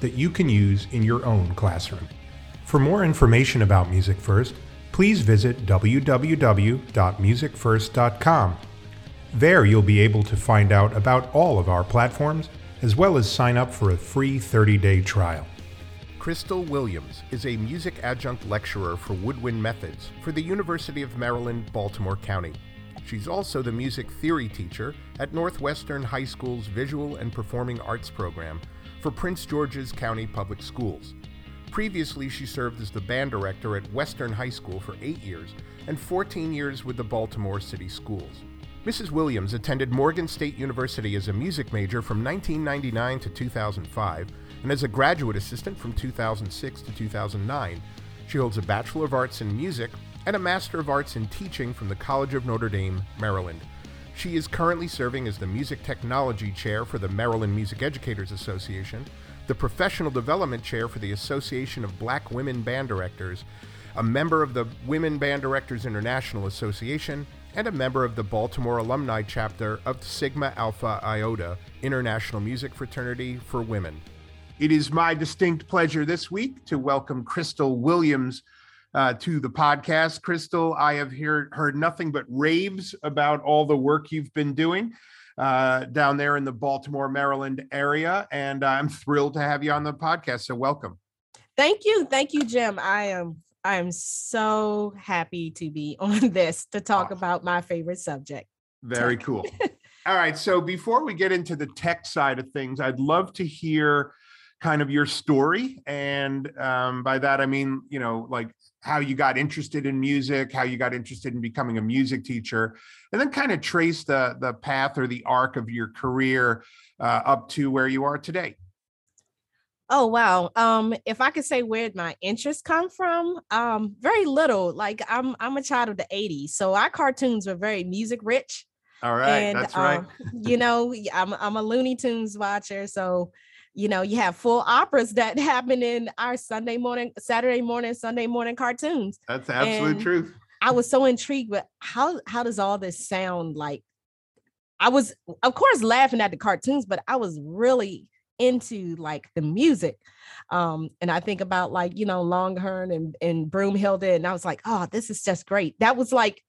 that you can use in your own classroom. For more information about Music First, please visit www.musicfirst.com. There you'll be able to find out about all of our platforms as well as sign up for a free 30 day trial. Crystal Williams is a music adjunct lecturer for woodwind methods for the University of Maryland, Baltimore County. She's also the music theory teacher at Northwestern High School's Visual and Performing Arts program for Prince George's County Public Schools. Previously, she served as the band director at Western High School for eight years and 14 years with the Baltimore City Schools. Mrs. Williams attended Morgan State University as a music major from 1999 to 2005 and as a graduate assistant from 2006 to 2009. She holds a Bachelor of Arts in Music and a Master of Arts in Teaching from the College of Notre Dame, Maryland. She is currently serving as the Music Technology Chair for the Maryland Music Educators Association, the Professional Development Chair for the Association of Black Women Band Directors, a member of the Women Band Directors International Association, and a member of the Baltimore Alumni Chapter of Sigma Alpha Iota International Music Fraternity for Women. It is my distinct pleasure this week to welcome Crystal Williams uh, to the podcast. Crystal, I have heard, heard nothing but raves about all the work you've been doing uh, down there in the Baltimore, Maryland area. And I'm thrilled to have you on the podcast. So, welcome. Thank you. Thank you, Jim. I am. I'm so happy to be on this to talk awesome. about my favorite subject. Very cool. All right. So before we get into the tech side of things, I'd love to hear kind of your story. And um, by that, I mean, you know, like how you got interested in music, how you got interested in becoming a music teacher, and then kind of trace the, the path or the arc of your career uh, up to where you are today. Oh wow. Um, if I could say where my interests come from, um, very little. Like I'm I'm a child of the 80s. So our cartoons were very music rich. All right. And, that's right. Um, you know, I'm I'm a Looney Tunes watcher. So you know you have full operas that happen in our sunday morning saturday morning sunday morning cartoons. That's absolute and truth. I was so intrigued with how how does all this sound like? I was of course laughing at the cartoons but i was really into like the music. Um and i think about like you know longhorn and and broomhilda and i was like oh this is just great. That was like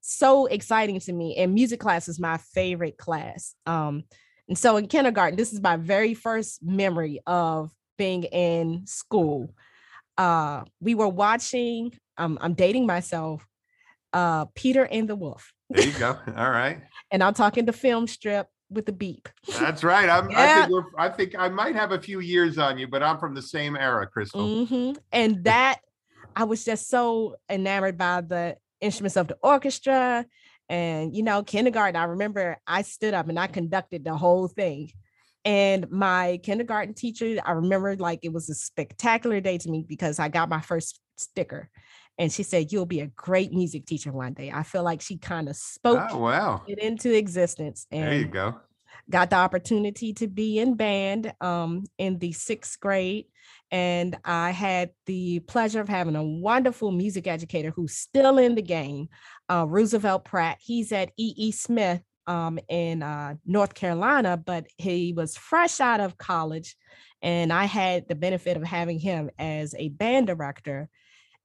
so exciting to me and music class is my favorite class. Um and so in kindergarten, this is my very first memory of being in school. Uh, we were watching, um, I'm dating myself, uh, Peter and the Wolf. There you go. All right. and I'm talking the film strip with the beep. That's right. I'm, yeah. I, think I think I might have a few years on you, but I'm from the same era, Crystal. Mm-hmm. And that I was just so enamored by the instruments of the orchestra and, you know, kindergarten, I remember I stood up and I conducted the whole thing. And my kindergarten teacher, I remember like it was a spectacular day to me because I got my first sticker. And she said, You'll be a great music teacher one day. I feel like she kind of spoke oh, wow. it into existence. And there you go. Got the opportunity to be in band um, in the sixth grade. And I had the pleasure of having a wonderful music educator who's still in the game, uh, Roosevelt Pratt. He's at E.E. E. Smith um, in uh, North Carolina, but he was fresh out of college. And I had the benefit of having him as a band director.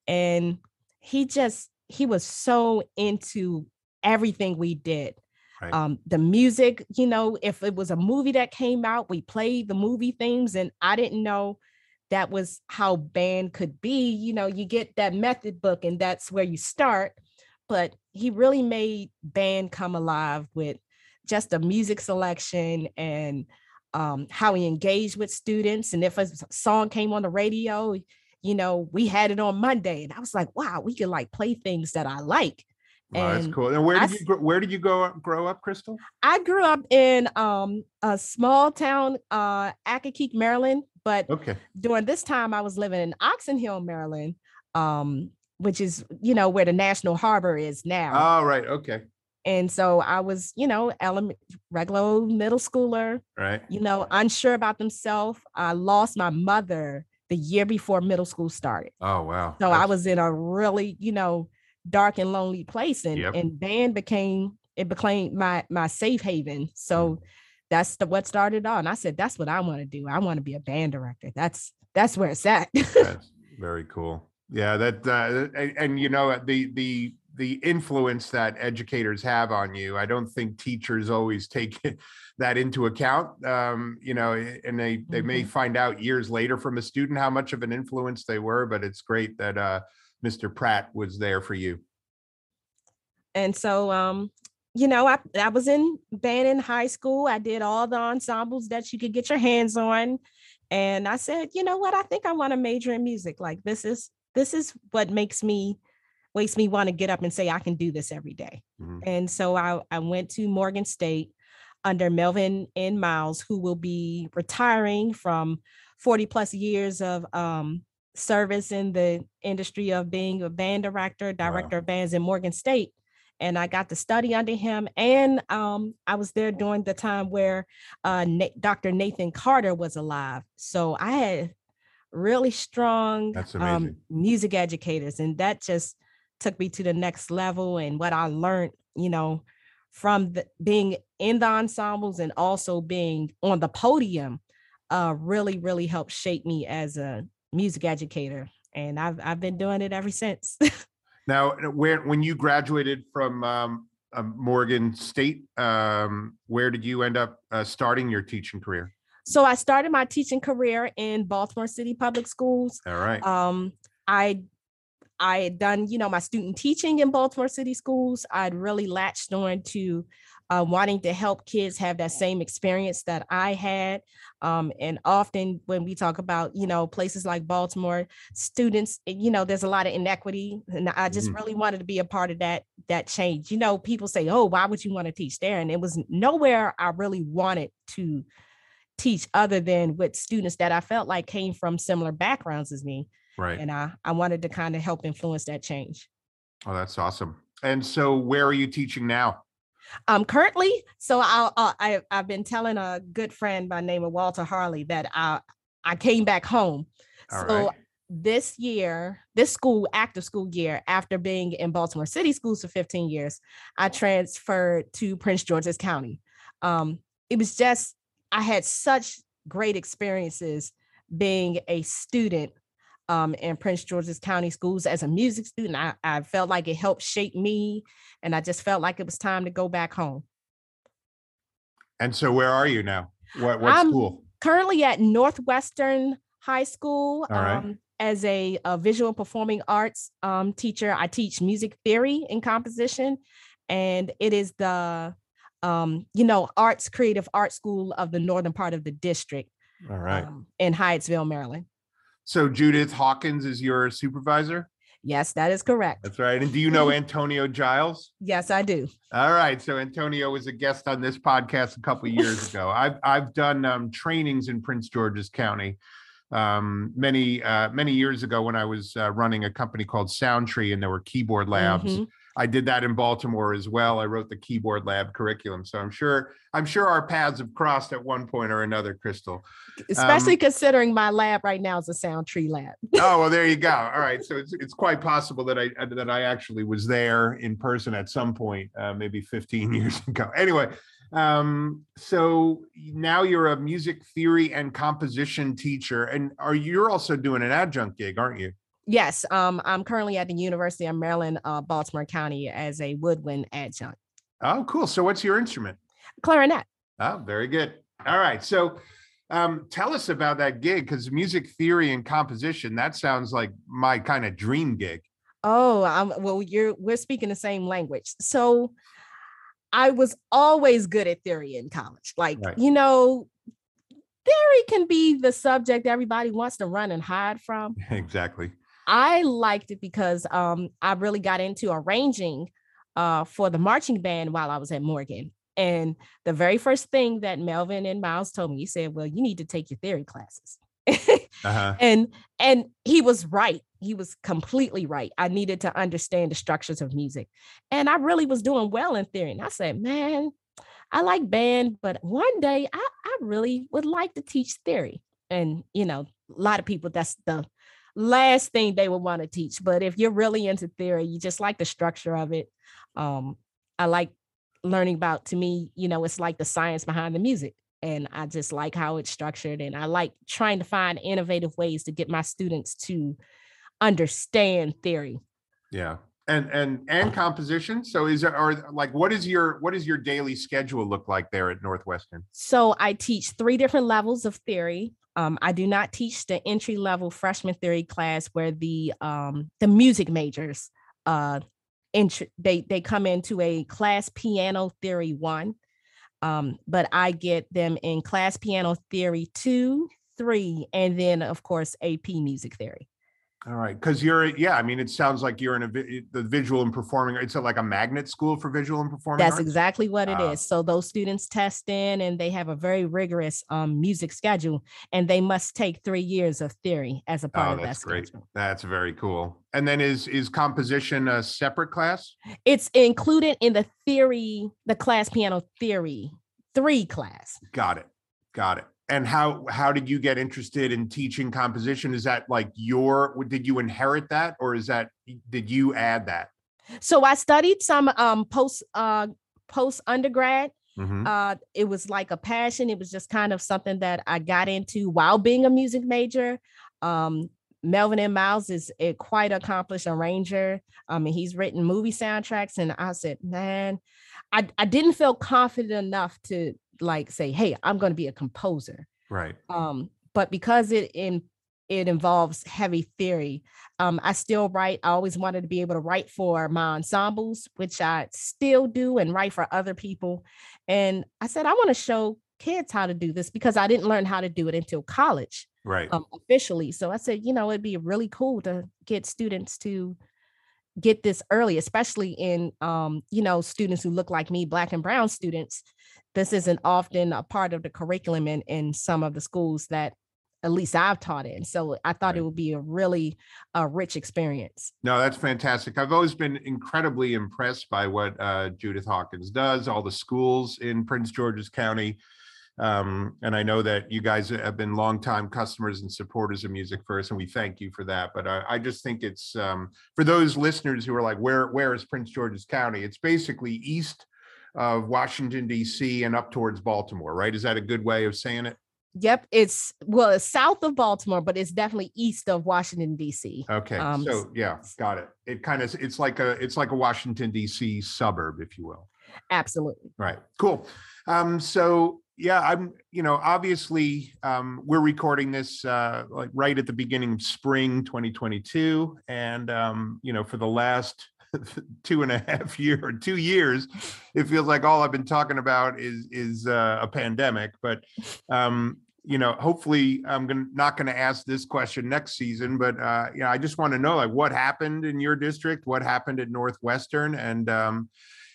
And he just, he was so into everything we did. Right. Um, the music, you know, if it was a movie that came out, we played the movie themes, and I didn't know that was how band could be. You know, you get that method book, and that's where you start but he really made band come alive with just the music selection and um, how he engaged with students. And if a song came on the radio, you know, we had it on Monday, and I was like, wow, we can like play things that I like. Wow, that's cool. And where did I, you where did you go grow up, Crystal? I grew up in um, a small town, uh, Accokeek, Maryland, But Okay. during this time, I was living in Oxon Hill, Maryland, um, which is you know where the National Harbor is now. Oh, right. Okay. and so I was, you know, element regular middle schooler, Right. you know, unsure about themselves. I lost my mother the year before middle school started. Oh, wow. So I was in a really, you know, dark and lonely place. And Yep. and band became it became my my safe haven. So Mm. That's the what started on. I said, that's what I want to do. I want to be a band director. That's that's where it's at. That's very cool. Yeah, that uh, and, and you know the the the influence that educators have on you. I don't think teachers always take that into account. Um, you know, and they they may find out years later from a student how much of an influence they were. But it's great that uh, Mr. Pratt was there for you. and so um you know I, I was in band in high school i did all the ensembles that you could get your hands on and i said you know what i think i want to major in music like this is this is what makes me makes me want to get up and say i can do this every day. Mhm. and so i i went to morgan state under melvin n. Miles who will be retiring from 40 plus years of um service in the industry of being a band director director of bands in morgan state and I got to study under him. And um, I was there during the time where uh, Na- Dr. Nathan Carter was alive. So I had really strong um, music educators, and that just took me to the next level. And what I learned, you know, from the, being in the ensembles and also being on the podium, uh, really, really helped shape me as a music educator. And I've I've been doing it ever since. Now, uh, where when you graduated from um, uh, Morgan State, um, where did you end up uh, starting your teaching career? So I started my teaching career in Baltimore City Public Schools. All right. Um, I I had done, you know, my student teaching in Baltimore City schools. I'd really latched on to uh, wanting to help kids have that same experience that I had. Um, and often when we talk about, you know, places like Baltimore, students, eh, you know, there's a lot of inequity, and I just Mhm. really wanted to be a part of that that change. You know, people say, "Oh, why would you want to teach there?" And it was nowhere I really wanted to teach other than with students that I felt like came from similar backgrounds as me right. and I I wanted to kind of help influence that change. Oh, that's awesome. And so, where are you teaching now? Um, currently, so I'll, uh, I I've been telling a good friend by name of Walter Harley that I I came back home. All so right. this year, this school active school year, after being in Baltimore City schools for 15 years, I transferred to Prince George's County. Um, it was just I had such great experiences being a student um, in Prince George's County schools as a music student. I, I felt like it helped shape me, and I just felt like it was time to go back home. And so, where are you now? What what I'm- school? Currently at Northwestern High School All right. um, as a, a visual performing arts um, teacher. I teach music theory and composition, and it is the um, you know arts creative art school of the northern part of the district All right. um, in Hyattsville, Maryland. So, Judith Hawkins is your supervisor. Yes, that is correct. That's right. And do you know Antonio Giles? Yes, I do. All right. So Antonio was a guest on this podcast a couple of years ago. I've I've done um, trainings in Prince George's County um, many uh, many years ago when I was uh, running a company called Soundtree, and there were keyboard labs. Mhm. I did that in Baltimore as well. I wrote the keyboard lab curriculum, so I'm sure I'm sure our paths have crossed at one point or another, Crystal. Especially Um, considering my lab right now is a Soundtree lab. oh well there you go all right so it's, it's quite possible that i that i actually was there in person at some point uh, maybe 15 years ago anyway um so now you're a music theory and composition teacher and are you're also doing an adjunct gig aren't you Yes, um, I'm currently at the University of Maryland, uh, Baltimore County as a woodwind adjunct. oh cool so what's your instrument Clarinet. oh very good all right so um tell us about that gig because music theory and composition that sounds like my kind of dream gig Oh, um, well, you're we're speaking the same language. So I was always good at theory in college. Like, Right. you know, theory can be the subject everybody wants to run and hide from. exactly I liked it because um, I really got into arranging uh, for the marching band while I was at Morgan. And the very first thing that Melvin N. Miles told me, he said, Well, you need to take your theory classes. uh-huh. and and he was right he was completely right i needed to understand the structures of music and i really was doing well in theory and i said man i like band but one day i, I really would like to teach theory and you know a lot of people that's the last thing they would want to teach but if you're really into theory you just like the structure of it um i like learning about to me you know it's like the science behind the music and I just like how it's structured and I like trying to find innovative ways to get my students to understand theory. Yeah. And and and composition. So is there or like what is your what is your daily schedule look like there at Northwestern? So I teach three different levels of theory. Um, I do not teach the entry level freshman theory class where the um, the music majors uh, they they come into a class piano theory one um, but I get them in class piano theory two, three, and then of course AP music theory. All right, because you're yeah. I mean, it sounds like you're in a the visual and performing. It's a, like a magnet school for visual and performing. That's arts? exactly what it uh, is. So those students test in, and they have a very rigorous um, music schedule, and they must take three years of theory as a part oh, of that's that great. Schedule. That's very cool. And then is is composition a separate class? It's included in the theory, the class piano theory three class. Got it. Got it and how how did you get interested in teaching composition is that like your did you inherit that or is that did you add that so i studied some um post uh post undergrad mm-hmm. uh it was like a passion it was just kind of something that i got into while being a music major um Melvin N. Miles is a quite accomplished arranger. I mean, he's written movie soundtracks, and I said, man, I, I didn't feel confident enough to like say, hey, I'm going to be a composer. Right. Um, but because it in it involves heavy theory, um, I still write. I always wanted to be able to write for my ensembles, which I still do, and write for other people. And I said, I want to show kids how to do this because I didn't learn how to do it until college, right? Um, officially. So I said, you know, it'd be really cool to get students to get this early, especially in um, you know, students who look like me, black and brown students this isn't often a part of the curriculum in, in some of the schools that at least I've taught in. So I thought right. it would be a really uh, rich experience. No, that's fantastic. I've always been incredibly impressed by what uh, Judith Hawkins does, all the schools in Prince George's County. Um, and I know that you guys have been longtime customers and supporters of Music First, and we thank you for that. But I, I just think it's um, for those listeners who are like, where where is Prince George's County? It's basically east of Washington, D.C., and up towards Baltimore, right? Is that a good way of saying it? Yep, it's well, it's south of Baltimore, but it's definitely east of Washington D.C. Okay, um, so yeah, got it. It kind of it's like a it's like a Washington D.C. suburb, if you will. Absolutely. Right. Cool. Um, so yeah, I'm you know obviously um, we're recording this uh, like right at the beginning of spring 2022, and um, you know for the last two and a half year or two years, it feels like all I've been talking about is is uh, a pandemic. But um, you know, hopefully, I'm gonna not going to ask this question next season. But uh, you know, I just want to know like what happened in your district, what happened at Northwestern, and um,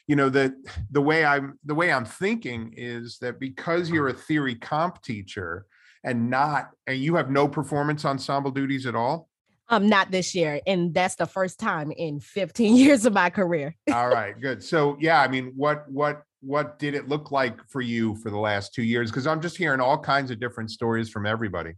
you know the the way I'm the way I'm thinking is that because you're a theory comp teacher and not and you have no performance ensemble duties at all um, not this year, and that's the first time in 15 years of my career. All right, good. So yeah, I mean, what what what did it look like for you for the last two years? Because I'm just hearing all kinds of different stories from everybody.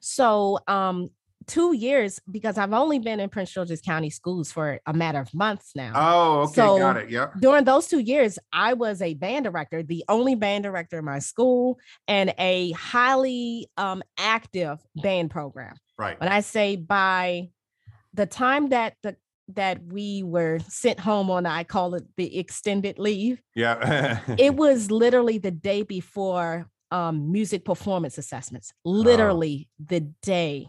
So um, two years because I've only been in Prince George's County schools for a matter of months now. Oh, okay, so got it. Yeah. During those two years, I was a band director, the only band director in my school, and a highly um, active band program. Right. When I say by the time that the that we were sent home on I call it the extended leave. Yeah. it was literally the day before um, music performance assessments. Literally oh. the day.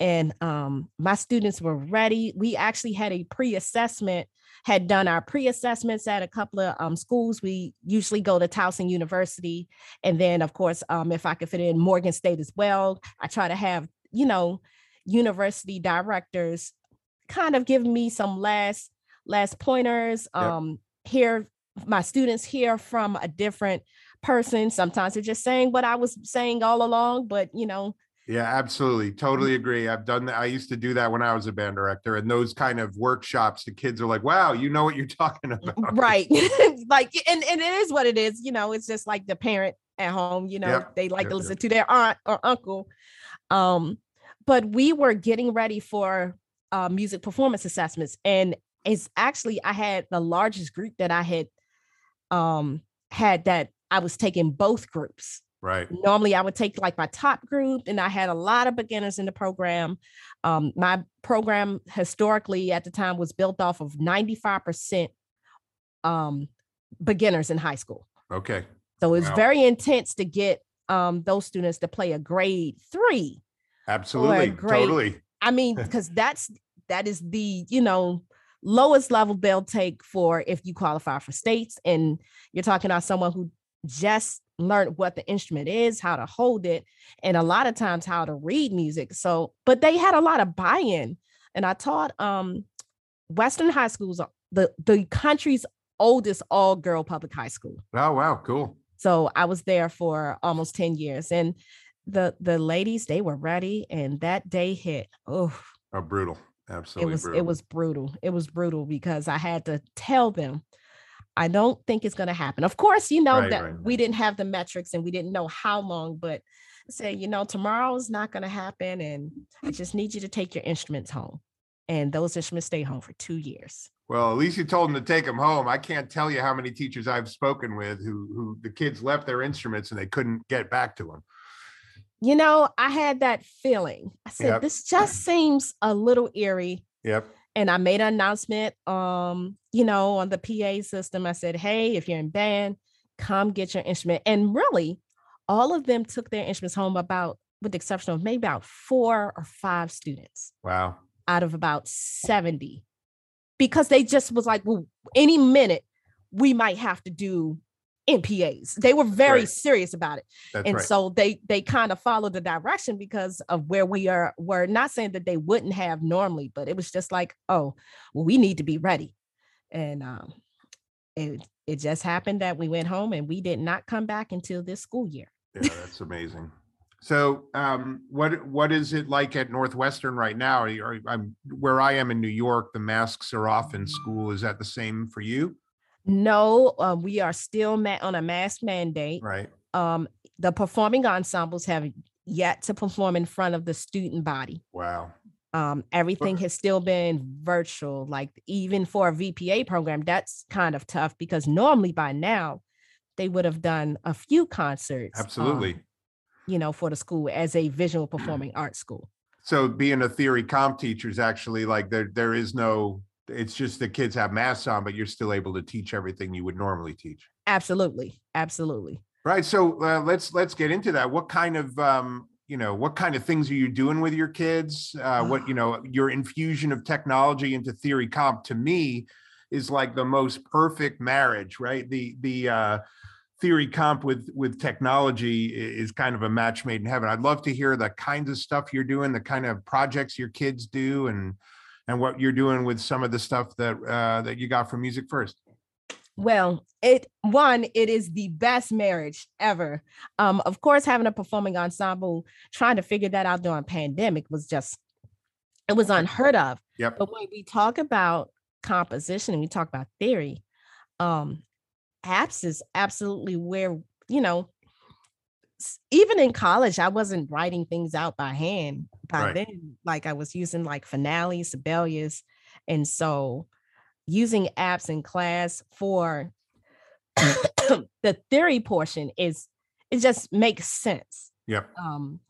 And um, my students were ready. We actually had a pre-assessment, had done our pre-assessments at a couple of um, schools. We usually go to Towson University. And then of course, um, if I could fit in Morgan State as well, I try to have you know, university directors kind of give me some last last pointers. Yep. Um, hear my students hear from a different person. Sometimes they're just saying what I was saying all along, but you know, Yeah, absolutely. Totally agree. I've done that. I used to do that when I was a band director and those kind of workshops, the kids are like, wow, you know what you're talking about. Right. like, and, and it is what it is. You know, it's just like the parent at home, you know, yep. they like yep, to listen yep. to their aunt or uncle. Um, but we were getting ready for uh, music performance assessments. And it's actually, I had the largest group that I had um, had that I was taking both groups. Right. Normally, I would take like my top group, and I had a lot of beginners in the program. Um, my program historically at the time was built off of 95% um, beginners in high school. Okay. So it's wow. very intense to get um, those students to play a grade three. Absolutely. Grade, totally. I mean, because that's that is the, you know, lowest level they'll take for if you qualify for states. And you're talking about someone who just learned what the instrument is, how to hold it, and a lot of times how to read music. So, but they had a lot of buy-in. And I taught um Western high schools, the the country's oldest all-girl public high school. Oh wow, cool. So I was there for almost 10 years. And the the ladies, they were ready. And that day hit. Oh, oh brutal. Absolutely. It was brutal. it was brutal. It was brutal because I had to tell them I don't think it's going to happen. Of course, you know right, that right, we didn't have the metrics and we didn't know how long, but say, you know, tomorrow is not going to happen. And I just need you to take your instruments home. And those instruments stay home for two years. Well, at least you told them to take them home. I can't tell you how many teachers I've spoken with who who the kids left their instruments and they couldn't get back to them. You know, I had that feeling. I said, yep. this just seems a little eerie. Yep and I made an announcement, um, you know, on the PA system. I said, hey, if you're in band, come get your instrument. And really, all of them took their instruments home about, with the exception of maybe about four or five students. Wow. Out of about 70. Because they just was like, well, any minute we might have to do MPAs. They were very right. serious about it. That's and right. so they they kind of followed the direction because of where we are we're not saying that they wouldn't have normally, but it was just like, oh, well, we need to be ready. And um it it just happened that we went home and we did not come back until this school year. Yeah, that's amazing. So, um, what what is it like at Northwestern right now? Are, are, I'm where I am in New York. The masks are off in school. Is that the same for you? No, uh, we are still ma- on a mask mandate. Right. Um, the performing ensembles have yet to perform in front of the student body. Wow. Um, everything has still been virtual. Like even for a VPA program, that's kind of tough because normally by now they would have done a few concerts. Absolutely. Um, you know, for the school as a visual performing arts school. So being a theory comp teacher is actually like there there is no it's just the kids have masks on, but you're still able to teach everything you would normally teach. Absolutely, absolutely. Right. So uh, let's let's get into that. What kind of um, you know what kind of things are you doing with your kids? Uh, what you know your infusion of technology into theory comp to me is like the most perfect marriage, right? The the uh, theory comp with with technology is kind of a match made in heaven. I'd love to hear the kinds of stuff you're doing, the kind of projects your kids do, and and what you're doing with some of the stuff that uh, that you got from Music First. Well, it one, it is the best marriage ever. Um, of course, having a performing ensemble, trying to figure that out during pandemic was just it was unheard of. Yep. But when we talk about composition and we talk about theory, um, apps is absolutely where you know even in college, I wasn't writing things out by hand. By right. then, like I was using like Finale, Sibelius. And so using apps in class for the theory portion is it just makes sense. Yeah. Um,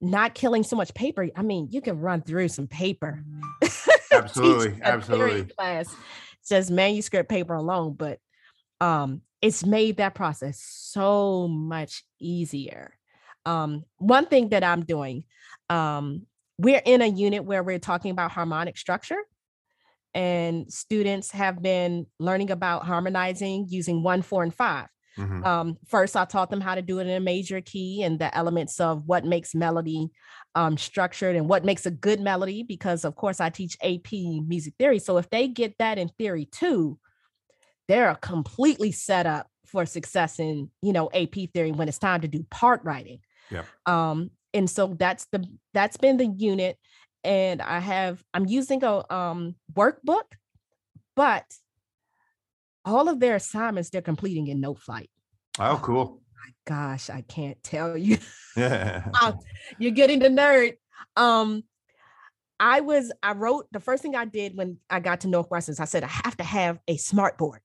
not killing so much paper. I mean, you can run through some paper. Absolutely. absolutely. Class, just manuscript paper alone, but um it's made that process so much easier. Um, one thing that I'm doing, um, we're in a unit where we're talking about harmonic structure, and students have been learning about harmonizing using one, four, and 5 mm-hmm. um, first, I taught them how to do it in a major key and the elements of what makes melody um, structured and what makes a good melody, because of course I teach AP music theory. So if they get that in theory too, they're completely set up for success in you know AP theory when it's time to do part writing. Yeah. Um, and so that's the that's been the unit and i have i'm using a um workbook but all of their assignments they're completing in Noteflight oh cool. my gosh i can't tell you. Yeah you're getting the nerd. Um i was i wrote the first thing i did when i got to northwestern is i said i have to have a smart board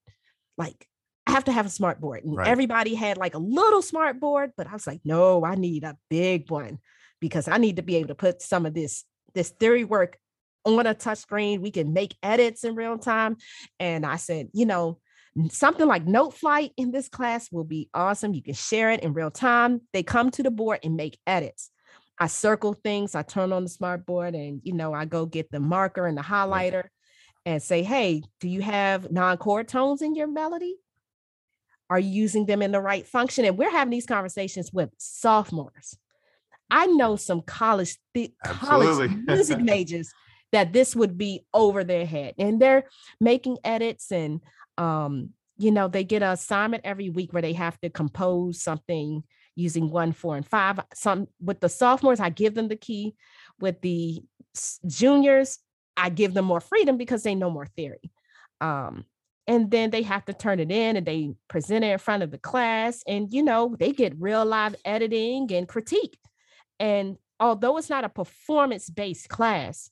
like I have to have a smart board. And Right. everybody had like a little smart board, but I was like, no, I need a big one because I need to be able to put some of this this theory work on a touch screen. We can make edits in real time. And I said, you know, something like Noteflight in this class will be awesome. You can share it in real time. They come to the board and make edits. I circle things, I turn on the smart board and you know, I go get the marker and the highlighter and say, hey, do you have non-chord tones in your melody? Are you using them in the right function? And we're having these conversations with sophomores. I know some college the- college music majors that this would be over their head, and they're making edits and um, you know they get an assignment every week where they have to compose something using one, four, and five. Some with the sophomores, I give them the key. With the juniors, I give them more freedom because they know more theory. Um, and then they have to turn it in and they present it in front of the class. And you know, they get real live editing and critique. And although it's not a performance-based class,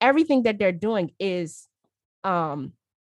everything that they're doing is um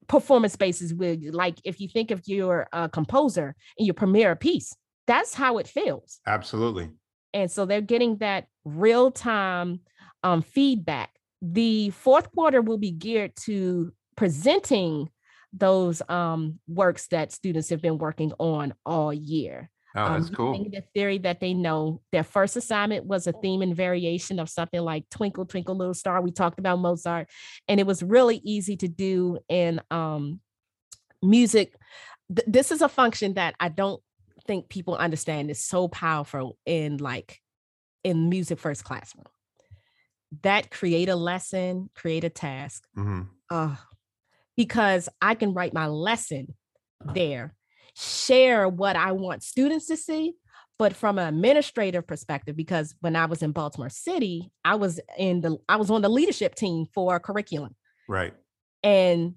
performance-based is with like if you think of your uh, composer and you premiere a piece, that's how it feels Absolutely. and so they're getting that real time um, feedback. The fourth quarter will be geared to presenting those um, works that students have been working on all year. Oh, Um, that's cool. The theory that they know. Their first assignment was a theme and variation of something like "Twinkle Twinkle Little Star." We talked about Mozart, and it was really easy to do in um, music. Th- this is a function that I don't think people understand is so powerful in like in music first classroom. That create a lesson, create a task. hmm Uh, because I can write my lesson there, share what I want students to see, but from an administrative perspective, because when I was in Baltimore City, I was in the I was on the leadership team for curriculum. Right. And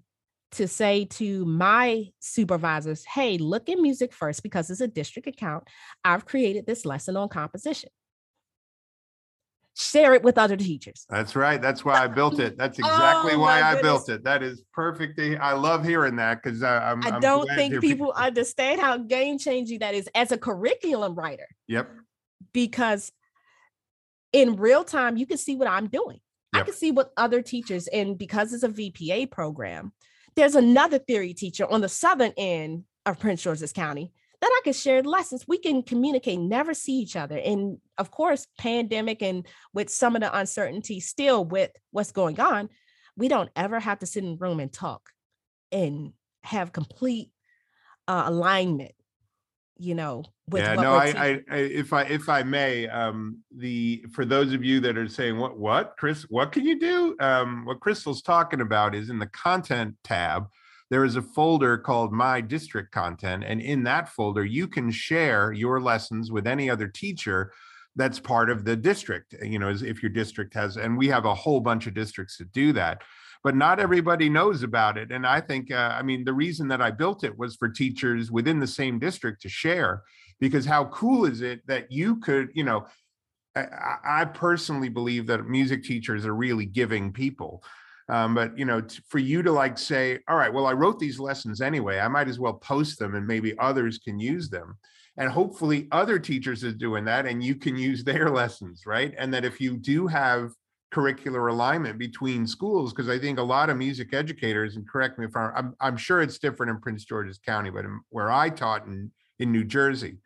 to say to my supervisors, hey, look at music first because it's a district account. I've created this lesson on composition. Share it with other teachers. That's right. That's why I built it. That's exactly Oh, why I built it. That is perfect. I love hearing that because uh, I'm. I I'm don't think hear people understand how game changing that is as a curriculum writer Yep. because in real time you can see what I'm doing. I can see what other teachers and because it's a VPA program, there's another theory teacher on the southern end of Prince George's County that I can share lessons. We can communicate, never see each other. And of course, pandemic and with some of the uncertainty still with what's going on, we don't ever have to sit in a room and talk and have complete uh, alignment, you know, with yeah. No. I. I. I. If I. If I may. Um. The. For those of you that are saying what. What. Chris. What can you do? Um. What Crystal's talking about is in the content tab. There is a folder called My District Content, and in that folder, you can share your lessons with any other teacher that's part of the district. You know, as if your district has, and we have a whole bunch of districts that do that. but not everybody knows about it. And I think, uh, I mean, the reason that I built it was for teachers within the same district to share, because how cool is it that you could, you know, I personally believe that music teachers are really giving people. Um, but you know, t- for you to like say, all right, well, I wrote these lessons anyway. I might as well post them, and maybe others can use them. And hopefully, other teachers are doing that, and you can use their lessons, right? And that if you do have curricular alignment between schools, because I think a lot of music educators, and correct me if I'm, I'm, I'm sure it's different in Prince George's County, but where I taught in in New Jersey,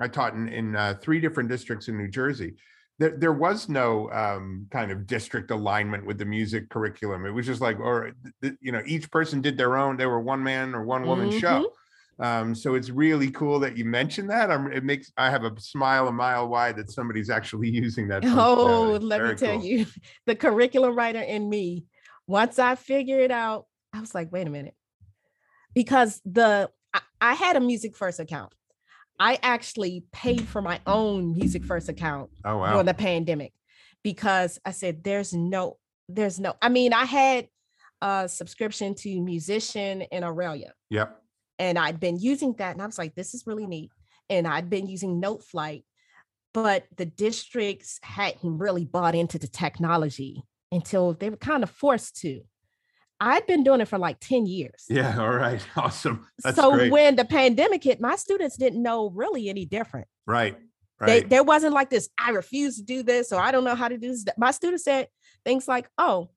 I taught in in uh, three different districts in New Jersey there, there was no um, kind of district alignment with the music curriculum. It was just like, or you know, each person did their own. They were one man or one woman show. Um, so it's really cool that you mentioned that. I'm, it makes I have a smile a mile wide that somebody's actually using that. Oh, let me tell cool. you, the curriculum writer in me, once I figured it out, I was like, wait a minute. Because the I, I had a music first account. I actually paid for my own music first account Oh wow. during the pandemic because I said there's no, there's no, I mean, I had a subscription to Musition and Auralia, Yep. and I'd been using that, and I was like, this is really neat. And I'd been using Noteflight, but the districts hadn't really bought into the technology until they were kind of forced to. I'd been doing it for like 10 years. Yeah. All right. Awesome. That's so great. when the pandemic hit, my students didn't know really any different. right. They, Right. there wasn't like this, I refuse to do this, or I don't know how to do this. My students said things like, oh,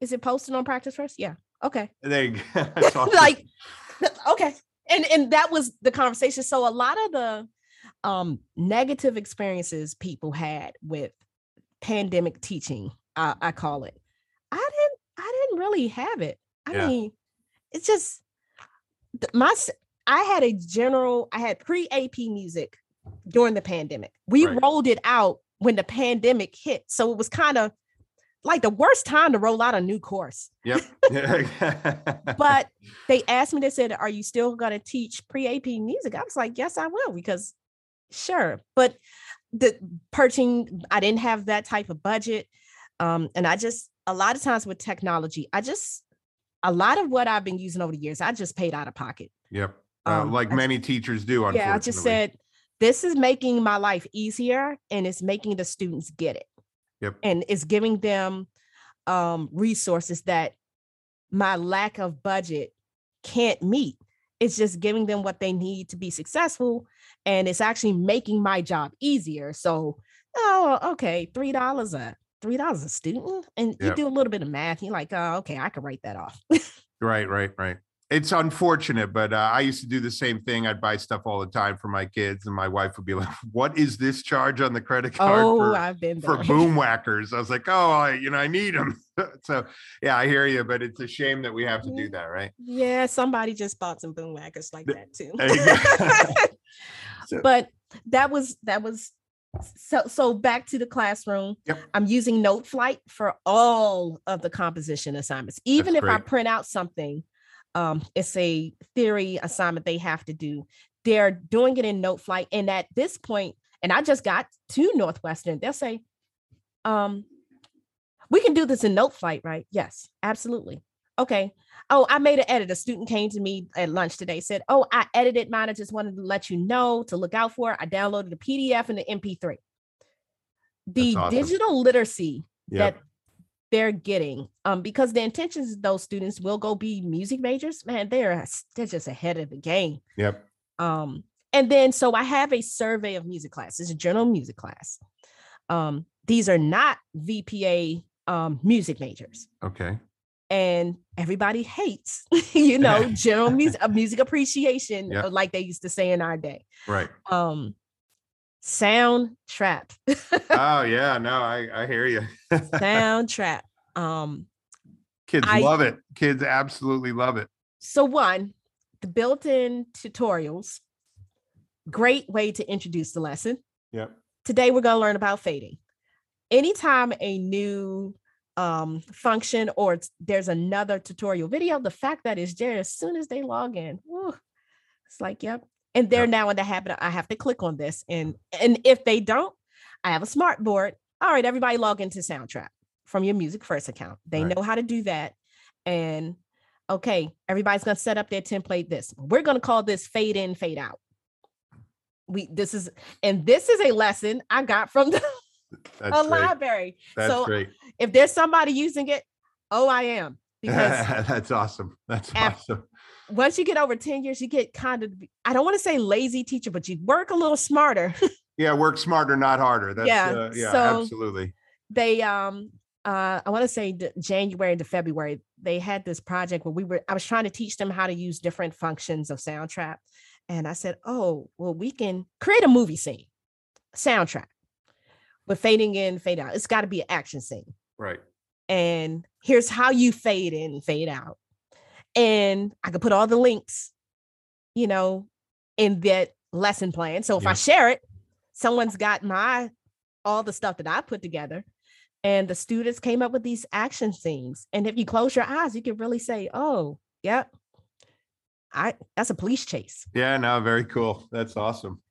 is it posted on practice first? Yeah. Okay. there you go. Awesome. like, okay. And and that was the conversation. So a lot of the um negative experiences people had with pandemic teaching, I, I call it. I didn't I didn't really have it. I Yeah. mean, it's just my I had a general, I had pre-AP music during the pandemic. We Right. rolled it out when the pandemic hit. So it was kind of like the worst time to roll out a new course. Yep. But they asked me, they said, Are you still going to teach pre-AP music? I was like, Yes, I will, because sure. But the purchasing, I didn't have that type of budget. Um, and I just a lot of times with technology, I just a lot of what I've been using over the years, I just paid out of pocket. yep. Uh, Um, like I- many teachers do. Yeah, I just said this is making my life easier and it's making the students get it. Yep. And it's giving them um, resources that my lack of budget can't meet. It's just giving them what they need to be successful. And it's actually making my job easier. So, oh, okay, $3 a three dollars a student. And you do a little bit of math. You're like, oh, okay, I can write that off. Right, right, right. It's unfortunate, but uh, I used to do the same thing. I'd buy stuff all the time for my kids, and my wife would be like, "What is this charge on the credit card oh, for, I've been for Boomwhackers?" I was like, "Oh, I, you know, I need them." so, yeah, I hear you, but it's a shame that we have to do that, right? Yeah, somebody just bought some Boomwhackers like that too. there you go. So- but that was that was so so back to the classroom. Yep. I'm using Noteflight for all of the composition assignments. Even That's if I print out something, um, it's a theory assignment they have to do. They're doing it in Noteflight and at this point, and I just got to Northwestern, they'll say, um, we can do this in Noteflight right? Yes, absolutely. Okay. Oh, I made an edit. A student came to me at lunch today, said, Oh, I edited mine. I just wanted to let you know to look out for it. I downloaded the PDF and the MP3. The awesome. digital literacy Yep. that they're getting, um, because the intentions of those students will go be music majors, man, they're they're just ahead of the game. Yep. Um, and then so I have a survey of music class. It's a general music class. Um, these are not VPA um, music majors Okay. And everybody hates, you know, general music, uh, music appreciation, Yeah. uh, like they used to say in our day. Right. Um, sound trap, Oh yeah. No, I I hear you. Soundtrap. Um, Kids I- love it. Kids absolutely love it. so one, the built-in tutorials, great way to introduce the lesson. Yep. Today we're going to learn about fading. Anytime a new um, function or there's another tutorial video, the fact that it's there as soon as they log in, whew, it's like, yep. And they're Yep. now in the habit. of, I have to click on this, and and if they don't, I have a smart board. All right, everybody log into Soundtrap from your Music First account. They Right. know how to do that, and okay, everybody's gonna set up their template. This we're gonna call this fade in, fade out. We this is and this is a lesson I got from the That's a great. library. That's so great. if there's somebody using it, oh, I am because That's awesome. That's awesome. once you get over 10 years, you get kind of I don't want to say lazy teacher, but you work a little smarter. Yeah, work smarter, not harder. That's Yeah, uh, yeah, so- absolutely. they um uh I want to say January to February, they had this project where we were I was trying to teach them how to use different functions of Soundtrap. And I said, Oh, well, we can create a movie scene, soundtrack with fading in, fade out. It's got to be an action scene. Right. and here's how you fade in, fade out. And I could put all the links, you know, in that lesson plan. So if I share it, someone's got my all the stuff that I put together. And the students came up with these action scenes. And if you close your eyes, you can really say, oh, yep. I that's a police chase. Yeah, no, very cool. That's awesome.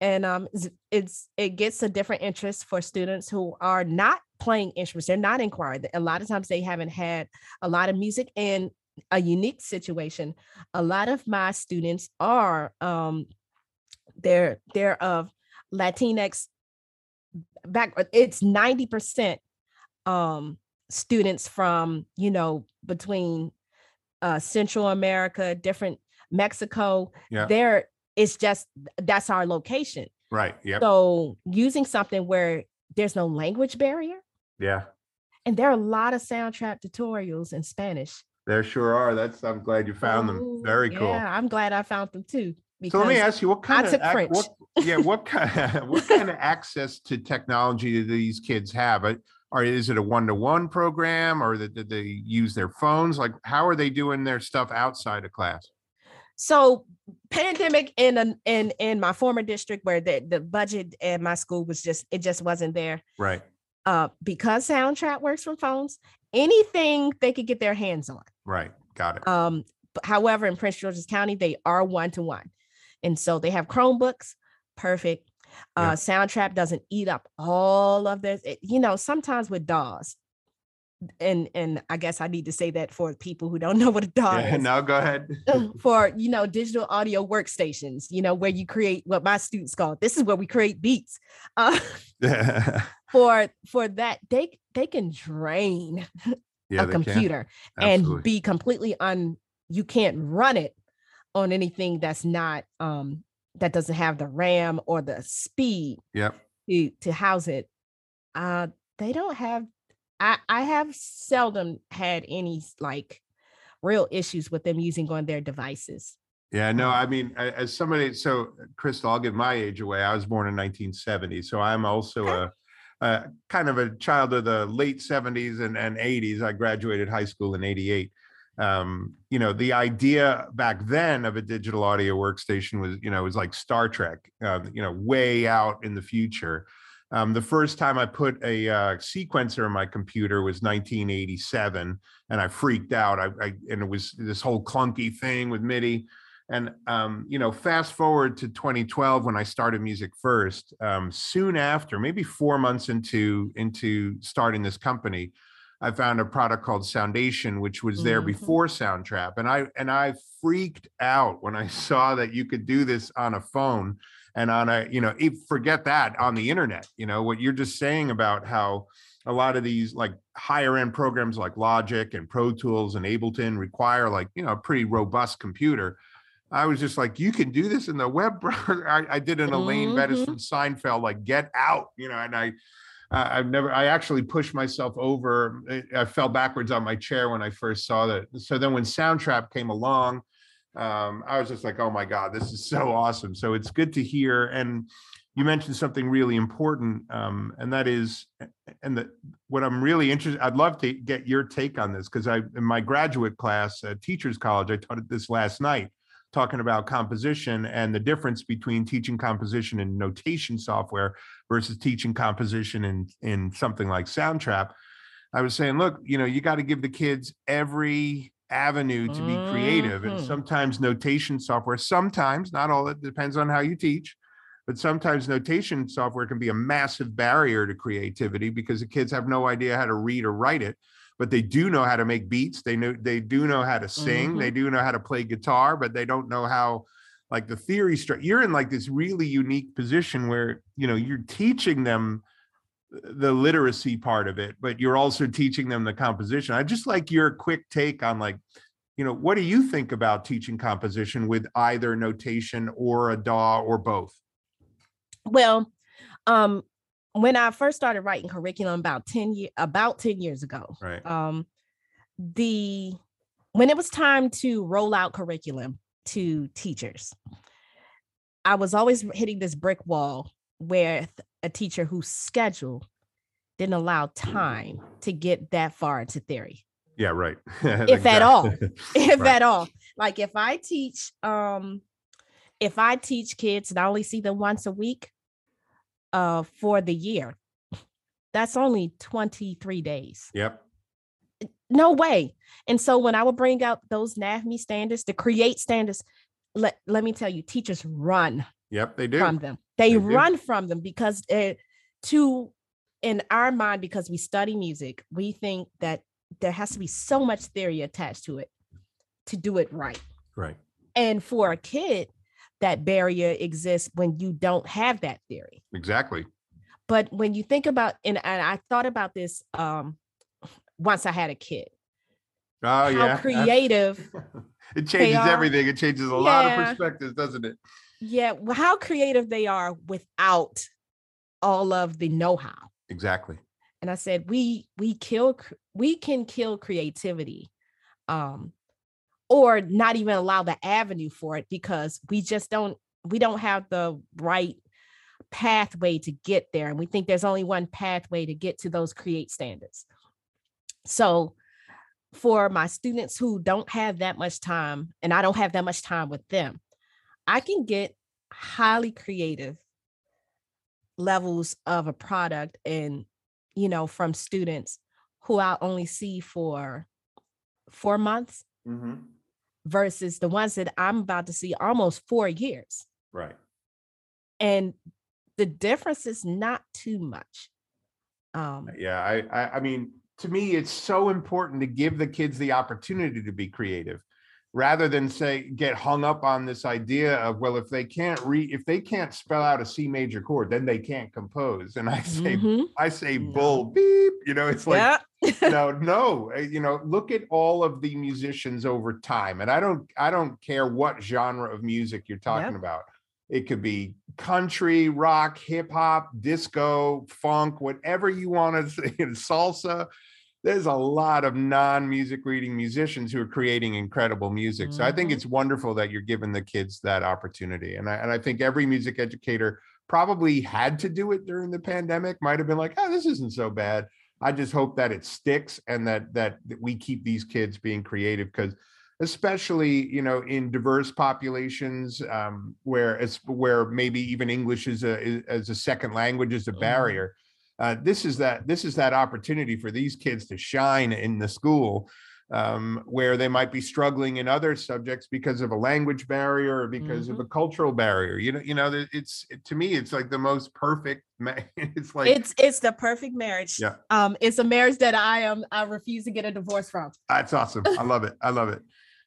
And um, it's, it gets a different interest for students who are not playing instruments. They're not in choir. A lot of times they haven't had a lot of music and a unique situation. A lot of my students are um, they're they're of Latinx back. It's ninety percent um, students from you know between uh, Central America, different Mexico. Yeah. There, it's just that's our location. Right. Yeah. So using something where there's no language barrier, Yeah. and there are a lot of Soundtrap tutorials in Spanish. There sure are. That's I'm glad you found them. Oh, Very cool. Yeah, I'm glad I found them too. So let me ask you, what kind of ac- what, yeah, what kind what kind of access to technology do these kids have? Or is it a one to one program, or that they use their phones? Like, how are they doing their stuff outside of class? So pandemic in a, in in my former district where the, the budget at my school was just it just wasn't there. Right. Uh because Soundtrap works from phones, anything they could get their hands on. Right. Got it. Um, however, in Prince George's County, they are one to one. And so they have Chromebooks, perfect. Yeah. Uh, Soundtrap doesn't eat up all of this. It- you know, sometimes with DAWs, and and I guess I need to say that for people who don't know what a DAW Yeah, is. no, go ahead. for you know digital audio workstations, you know where you create what my students call this is where we create beats. Uh, yeah. for for that, they they can drain yeah, a computer and be completely un you can't run it on anything that's not um that doesn't have the ram or the speed Yep. to to house it uh they don't have i i have seldom had any like real issues with them using on their devices Yeah, no, I mean, as somebody, so Crystal, I'll give my age away. I was born in 1970, so I'm also a, a kind of a child of the late 70s and, and 80s. I graduated high school in 88. Um, you know, the idea back then of a digital audio workstation was, you know, it was like Star Trek, uh, you know, way out in the future. Um, the first time I put a uh, sequencer in my computer was 1987, and I freaked out. I, I and it was this whole clunky thing with MIDI. And um, you know, fast forward to 2012 when I started Music First. Um, soon after, maybe four months into into starting this company, I found a product called Soundation, which was there Mhm. before Soundtrap, and I and I freaked out when I saw that you could do this on a phone and on a you know forget that on the internet. You know what you're just saying about how a lot of these like higher end programs like Logic and Pro Tools and Ableton require like you know a pretty robust computer. I was just like, you can do this in the web browser. I, I did an Elaine Benes Mhm. from Seinfeld, like get out, you know, and I, I've never, I actually pushed myself over. I- I fell backwards on my chair when I first saw that. So then when Soundtrap came along, um, I was just like, oh my God, this is so awesome. So it's good to hear. And you mentioned something really important, um, and that is, and what I'm really interested, I'd love to get your take on this because I, in my graduate class at Teachers College, I taught this last night, talking about composition and the difference between teaching composition in notation software versus teaching composition in in something like Soundtrap. I was saying, look, you know, you got to give the kids every avenue to be creative, and Mhm. sometimes notation software, sometimes not all, it depends on how you teach but sometimes notation software can be a massive barrier to creativity because the kids have no idea how to read or write it but they do know how to make beats they know they do know how to sing they do know how to play guitar but they don't know how like the theory stru- you're in like this really unique position where you know you're teaching them the literacy part of it but you're also teaching them the composition. I just like your quick take on like you know what do you think about teaching composition with either notation or a daw or both? Well um when i first started writing curriculum about 10 years about 10 years ago right. um the when it was time to roll out curriculum to teachers i was always hitting this brick wall with a teacher whose schedule didn't allow time to get that far into theory yeah right If at all. if Right. at all like if i teach um if i teach kids and i only see them once a week uh for the year that's only 23 days yep no way and so when i would bring out those nafme standards to create standards let, let me tell you teachers run Yep, they do. From them. They, they run from them because it, to in our mind, because we study music, we think that there has to be so much theory attached to it to do it right. Right. And for a kid, that barrier exists when you don't have that theory. Exactly. But when you think about, and, and I thought about this um, once I had a kid. Oh, how yeah. creative. it changes everything. It changes a yeah. lot of perspectives, doesn't it? Yeah. How creative they are without all of the know-how. Exactly. And I said, we we kill we can kill creativity um or not even allow the avenue for it because we just don't we don't have the right pathway to get there and we think there's only one pathway to get to those create standards so for my students who don't have that much time and i don't have that much time with them i can get highly creative levels of a product and you know from students who i only see for four months mm-hmm versus the ones that I'm about to see almost four years. Right. And the difference is not too much. Um, yeah, I, I, I mean, to me, it's so important to give the kids the opportunity to be creative rather than say get hung up on this idea of well if they can't read if they can't spell out a c major chord then they can't compose. And i say mm-hmm. i say bull beep you know it's like yeah. no no eh, you know look at all of the musicians over time. And i don't i don't care what genre of music you're talking about. It could be country rock hip hop disco funk whatever you want to say salsa there's a lot of non-music reading musicians who are creating incredible music. Mm-hmm. So I think mm-hmm. it's wonderful that you're giving the kids that opportunity. And I, and I think every music educator probably had to do it during the pandemic, might have been like, oh, this isn't so bad. I just hope that it sticks and that that, that we keep these kids being creative because especially you know in diverse populations um, where it's where maybe even English is a is, as a second language is a mm-hmm. barrier uh, this is that this is that opportunity for these kids to shine in the school um, where they might be struggling in other subjects because of a language barrier or because mm-hmm. of a cultural barrier. You know, you know, it's to me, it's like the most perfect. it's like it's it's the perfect marriage. Yeah. Um, it's a marriage that I am I refuse to get a divorce from. That's awesome. I love it. I love it.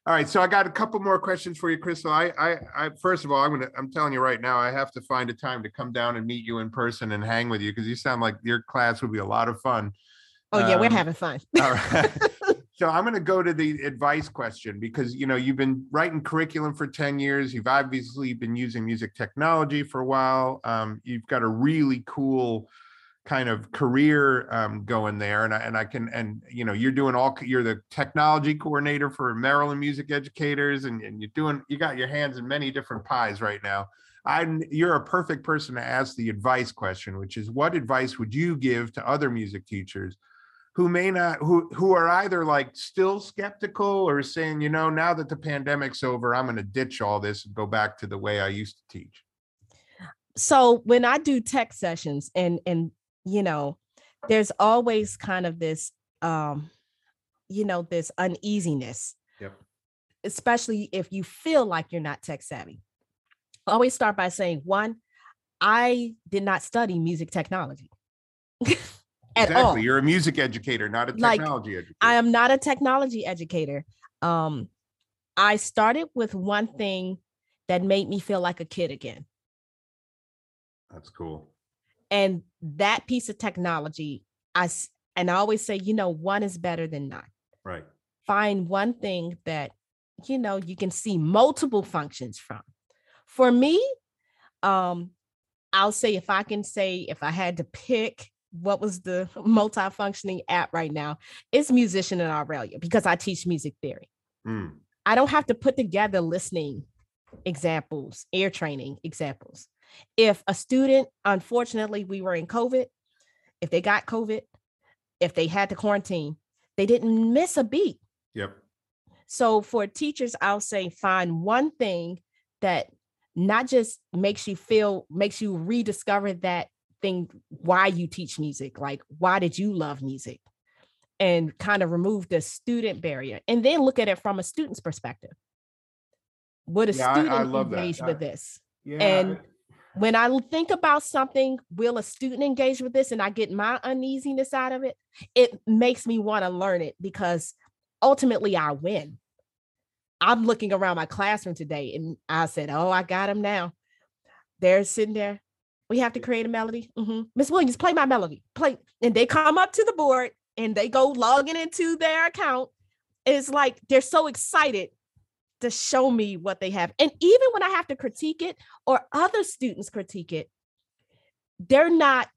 All right, so I got a couple more questions for you, Crystal. I, I, I first of all, I'm gonna, I'm telling you right now, I have to find a time to come down and meet you in person and hang with you because you sound like your class would be a lot of fun. Oh yeah, um, we're having fun. all right. so I'm going to go to the advice question because you know you've been writing curriculum for 10 years. You've obviously been using music technology for a while. Um, you've got a really cool kind of career um, going there and I, and I can and you know you're doing all you're the technology coordinator for Maryland music educators and, and you're doing you got your hands in many different pies right now. I'm you're a perfect person to ask the advice question which is what advice would you give to other music teachers who may not who who are either like still skeptical or saying you know now that the pandemic's over I'm going to ditch all this and go back to the way I used to teach so when I do tech sessions and and you know, there's always kind of this, um, you know, this uneasiness. Yep. Especially if you feel like you're not tech savvy. always start by saying, one, I did not study music technology. At exactly. All. You're a music educator, not a technology like, educator. I am not a technology educator. Um, I started with one thing that made me feel like a kid again. That's cool and that piece of technology i and i always say you know one is better than none. Right. Find one thing that you know you can see multiple functions from. For me um i'll say if i can say if i had to pick what was the multi-functioning app right now it's Musition in Auralia because i teach music theory. Mm. i don't have to put together listening examples ear training examples if a student, unfortunately, we were in COVID, if they got COVID, if they had to quarantine, they didn't miss a beat. Yep. So for teachers, I'll say find one thing that not just makes you feel, makes you rediscover that thing, why you teach music, like why did you love music? And kind of remove the student barrier and then look at it from a student's perspective. Would a yeah, student I, I engage with this? Yeah. And when I think about something, will a student engage with this and I get my uneasiness out of it, it makes me want to learn it because ultimately I win. I'm looking around my classroom today and I said, Oh, I got him now. They're sitting there. We have to create a melody. Mm-hmm. Miss mm-hmm. Williams, play my melody. Play. And they come up to the board and they go logging into their account. It's like they're so excited to show me what they have. And even when I have to critique it or other students critique it, they're not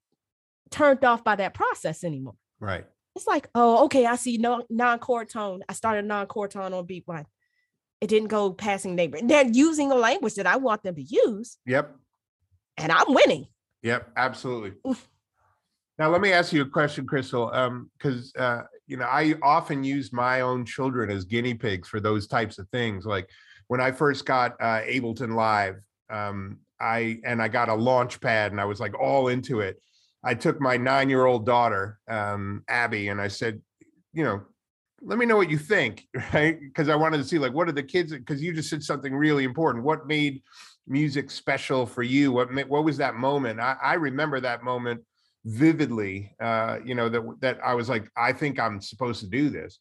turned off by that process anymore. Right. It's like, oh, okay, I see no non-chord tone. I started non-chord tone on beat one. It didn't go passing neighbor. They're using the language that I want them to use. Yep. And I'm winning. Yep, absolutely. Now let me ask you a question, Crystal. Um, because uh, you know, I often use my own children as guinea pigs for those types of things. Like when I first got uh, Ableton Live, um, I and I got a launch pad and I was like all into it. I took my nine-year-old daughter, um, Abby, and I said, you know, let me know what you think, right? Because I wanted to see like what are the kids because you just said something really important. What made music special for you? What what was that moment? I, I remember that moment vividly. Uh, you know that that I was like, I think I'm supposed to do this.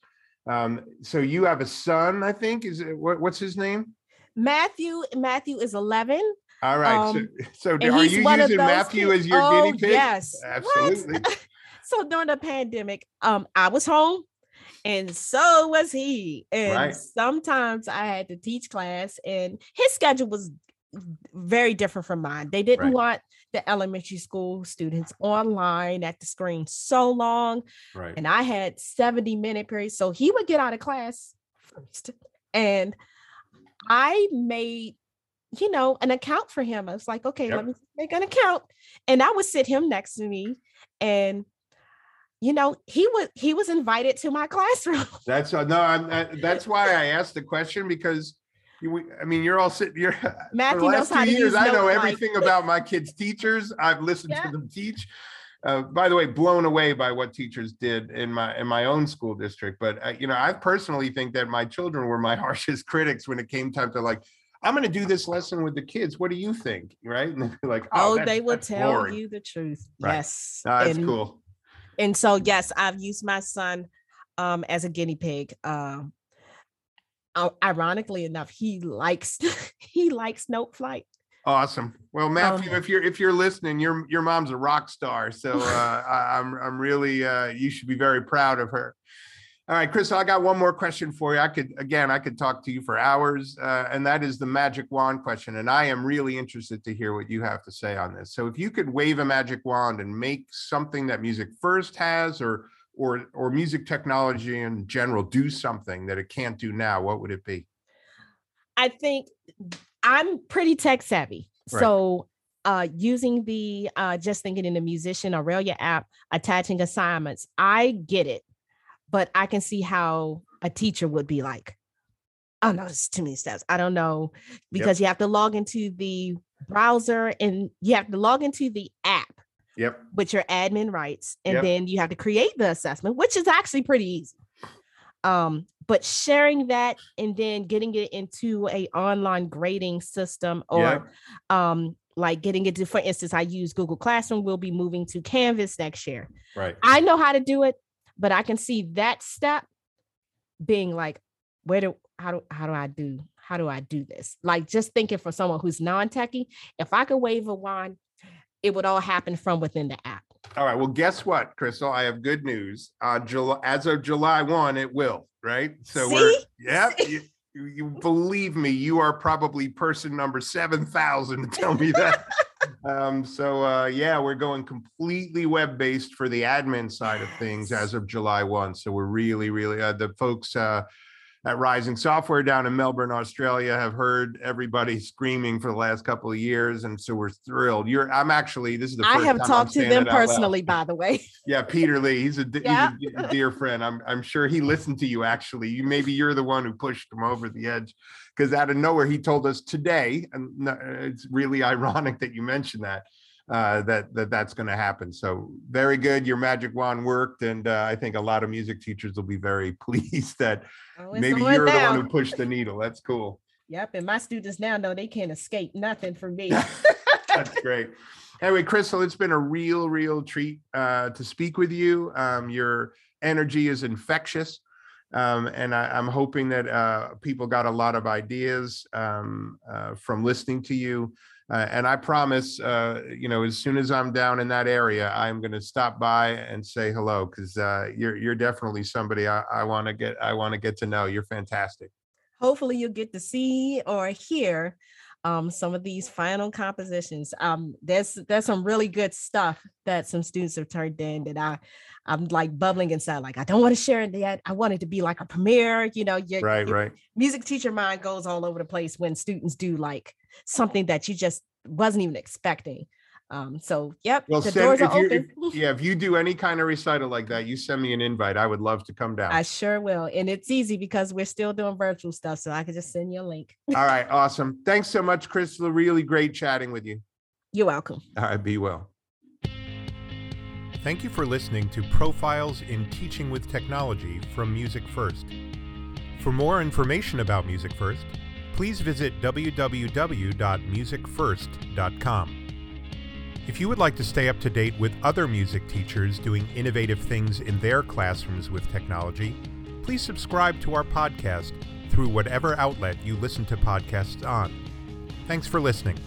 Um, so you have a son, I think. Is it what, what's his name? Matthew. Matthew is 11. All right. Um, so, so are you using Matthew kids. as your oh, guinea pig? Yes, absolutely. so during the pandemic, um, I was home and so was he. And right. sometimes I had to teach class, and his schedule was very different from mine. They didn't right. want the elementary school students online at the screen so long. Right. And I had 70 minute periods. So he would get out of class first. And I made, you know, an account for him. I was like, okay, yep. let me make an account. And I would sit him next to me and you know he was he was invited to my classroom that's uh, no I'm, uh, that's why i asked the question because you, I mean, you're all sitting. You're Matthew for the last two years. I know everything about my kids' teachers. I've listened yeah. to them teach. Uh, by the way, blown away by what teachers did in my in my own school district. But uh, you know, I personally think that my children were my harshest critics when it came time to like, I'm going to do this lesson with the kids. What do you think? Right? And they're like, oh, oh they will tell boring. you the truth. Right. Yes, no, that's and, cool. And so, yes, I've used my son um, as a guinea pig. Um, uh, ironically enough, he likes he likes Noteflight. Awesome. Well, Matthew, um, if you're if you're listening, your your mom's a rock star. So uh, I, am I'm, I'm really uh, you should be very proud of her. All right, Chris, I got one more question for you. I could again, I could talk to you for hours, uh, and that is the magic wand question. And I am really interested to hear what you have to say on this. So, if you could wave a magic wand and make something that music first has, or or or music technology in general do something that it can't do now, what would it be? I think I'm pretty tech savvy. Right. So uh, using the uh, just thinking in the Musition Auralia app, attaching assignments, I get it, but I can see how a teacher would be like, oh no, it's too many steps. I don't know because yep. you have to log into the browser and you have to log into the app Yep. With your admin rights. And yep. then you have to create the assessment, which is actually pretty easy. Um, but sharing that and then getting it into a online grading system or yep. um like getting it to for instance, I use Google Classroom, we'll be moving to Canvas next year. Right. I know how to do it, but I can see that step being like, where do how do how do I do how do I do this? Like just thinking for someone who's non-techie, if I could wave a wand, it would all happen from within the app. All right. Well, guess what, Crystal? I have good news. Uh, July, as of July 1, it will, right? So See? we're, yeah, you, you, believe me, you are probably person number 7,000 to tell me that. um, so, uh, yeah, we're going completely web based for the admin side of things as of July 1. So we're really, really, uh, the folks, uh, at Rising Software down in Melbourne, Australia, have heard everybody screaming for the last couple of years, and so we're thrilled. You're, I'm actually, this is the First I have talked to them personally, by the way. Yeah, Peter Lee, he's a, yeah. he's a dear friend. I'm, I'm sure he listened to you. Actually, you maybe you're the one who pushed him over the edge, because out of nowhere he told us today, and it's really ironic that you mentioned that uh, that that that's going to happen. So very good. Your magic wand worked, and uh, I think a lot of music teachers will be very pleased that oh, maybe you're the one who pushed the needle. That's cool. Yep. And my students now know they can't escape nothing from me. That's great. Anyway, Crystal, it's been a real, real treat uh, to speak with you. Um, your energy is infectious. Um, and I, am hoping that uh, people got a lot of ideas um, uh, from listening to you. Uh, and I promise, uh, you know, as soon as I'm down in that area, I'm going to stop by and say hello because uh, you're you're definitely somebody I want to get I want to get to know. You're fantastic. Hopefully, you'll get to see or hear um, some of these final compositions. Um, there's there's some really good stuff that some students have turned in that I I'm like bubbling inside. Like I don't want to share it yet. I want it to be like a premiere. You know, your, right, your right. Music teacher mind goes all over the place when students do like something that you just wasn't even expecting. Um, so yep, well, the send, doors are open. If, yeah, if you do any kind of recital like that, you send me an invite. I would love to come down. I sure will. And it's easy because we're still doing virtual stuff. So I can just send you a link. All right, awesome. Thanks so much, Crystal. Really great chatting with you. You're welcome. All right, be well. Thank you for listening to Profiles in Teaching with Technology from Music First. For more information about Music First, please visit www.musicfirst.com. If you would like to stay up to date with other music teachers doing innovative things in their classrooms with technology, please subscribe to our podcast through whatever outlet you listen to podcasts on. Thanks for listening.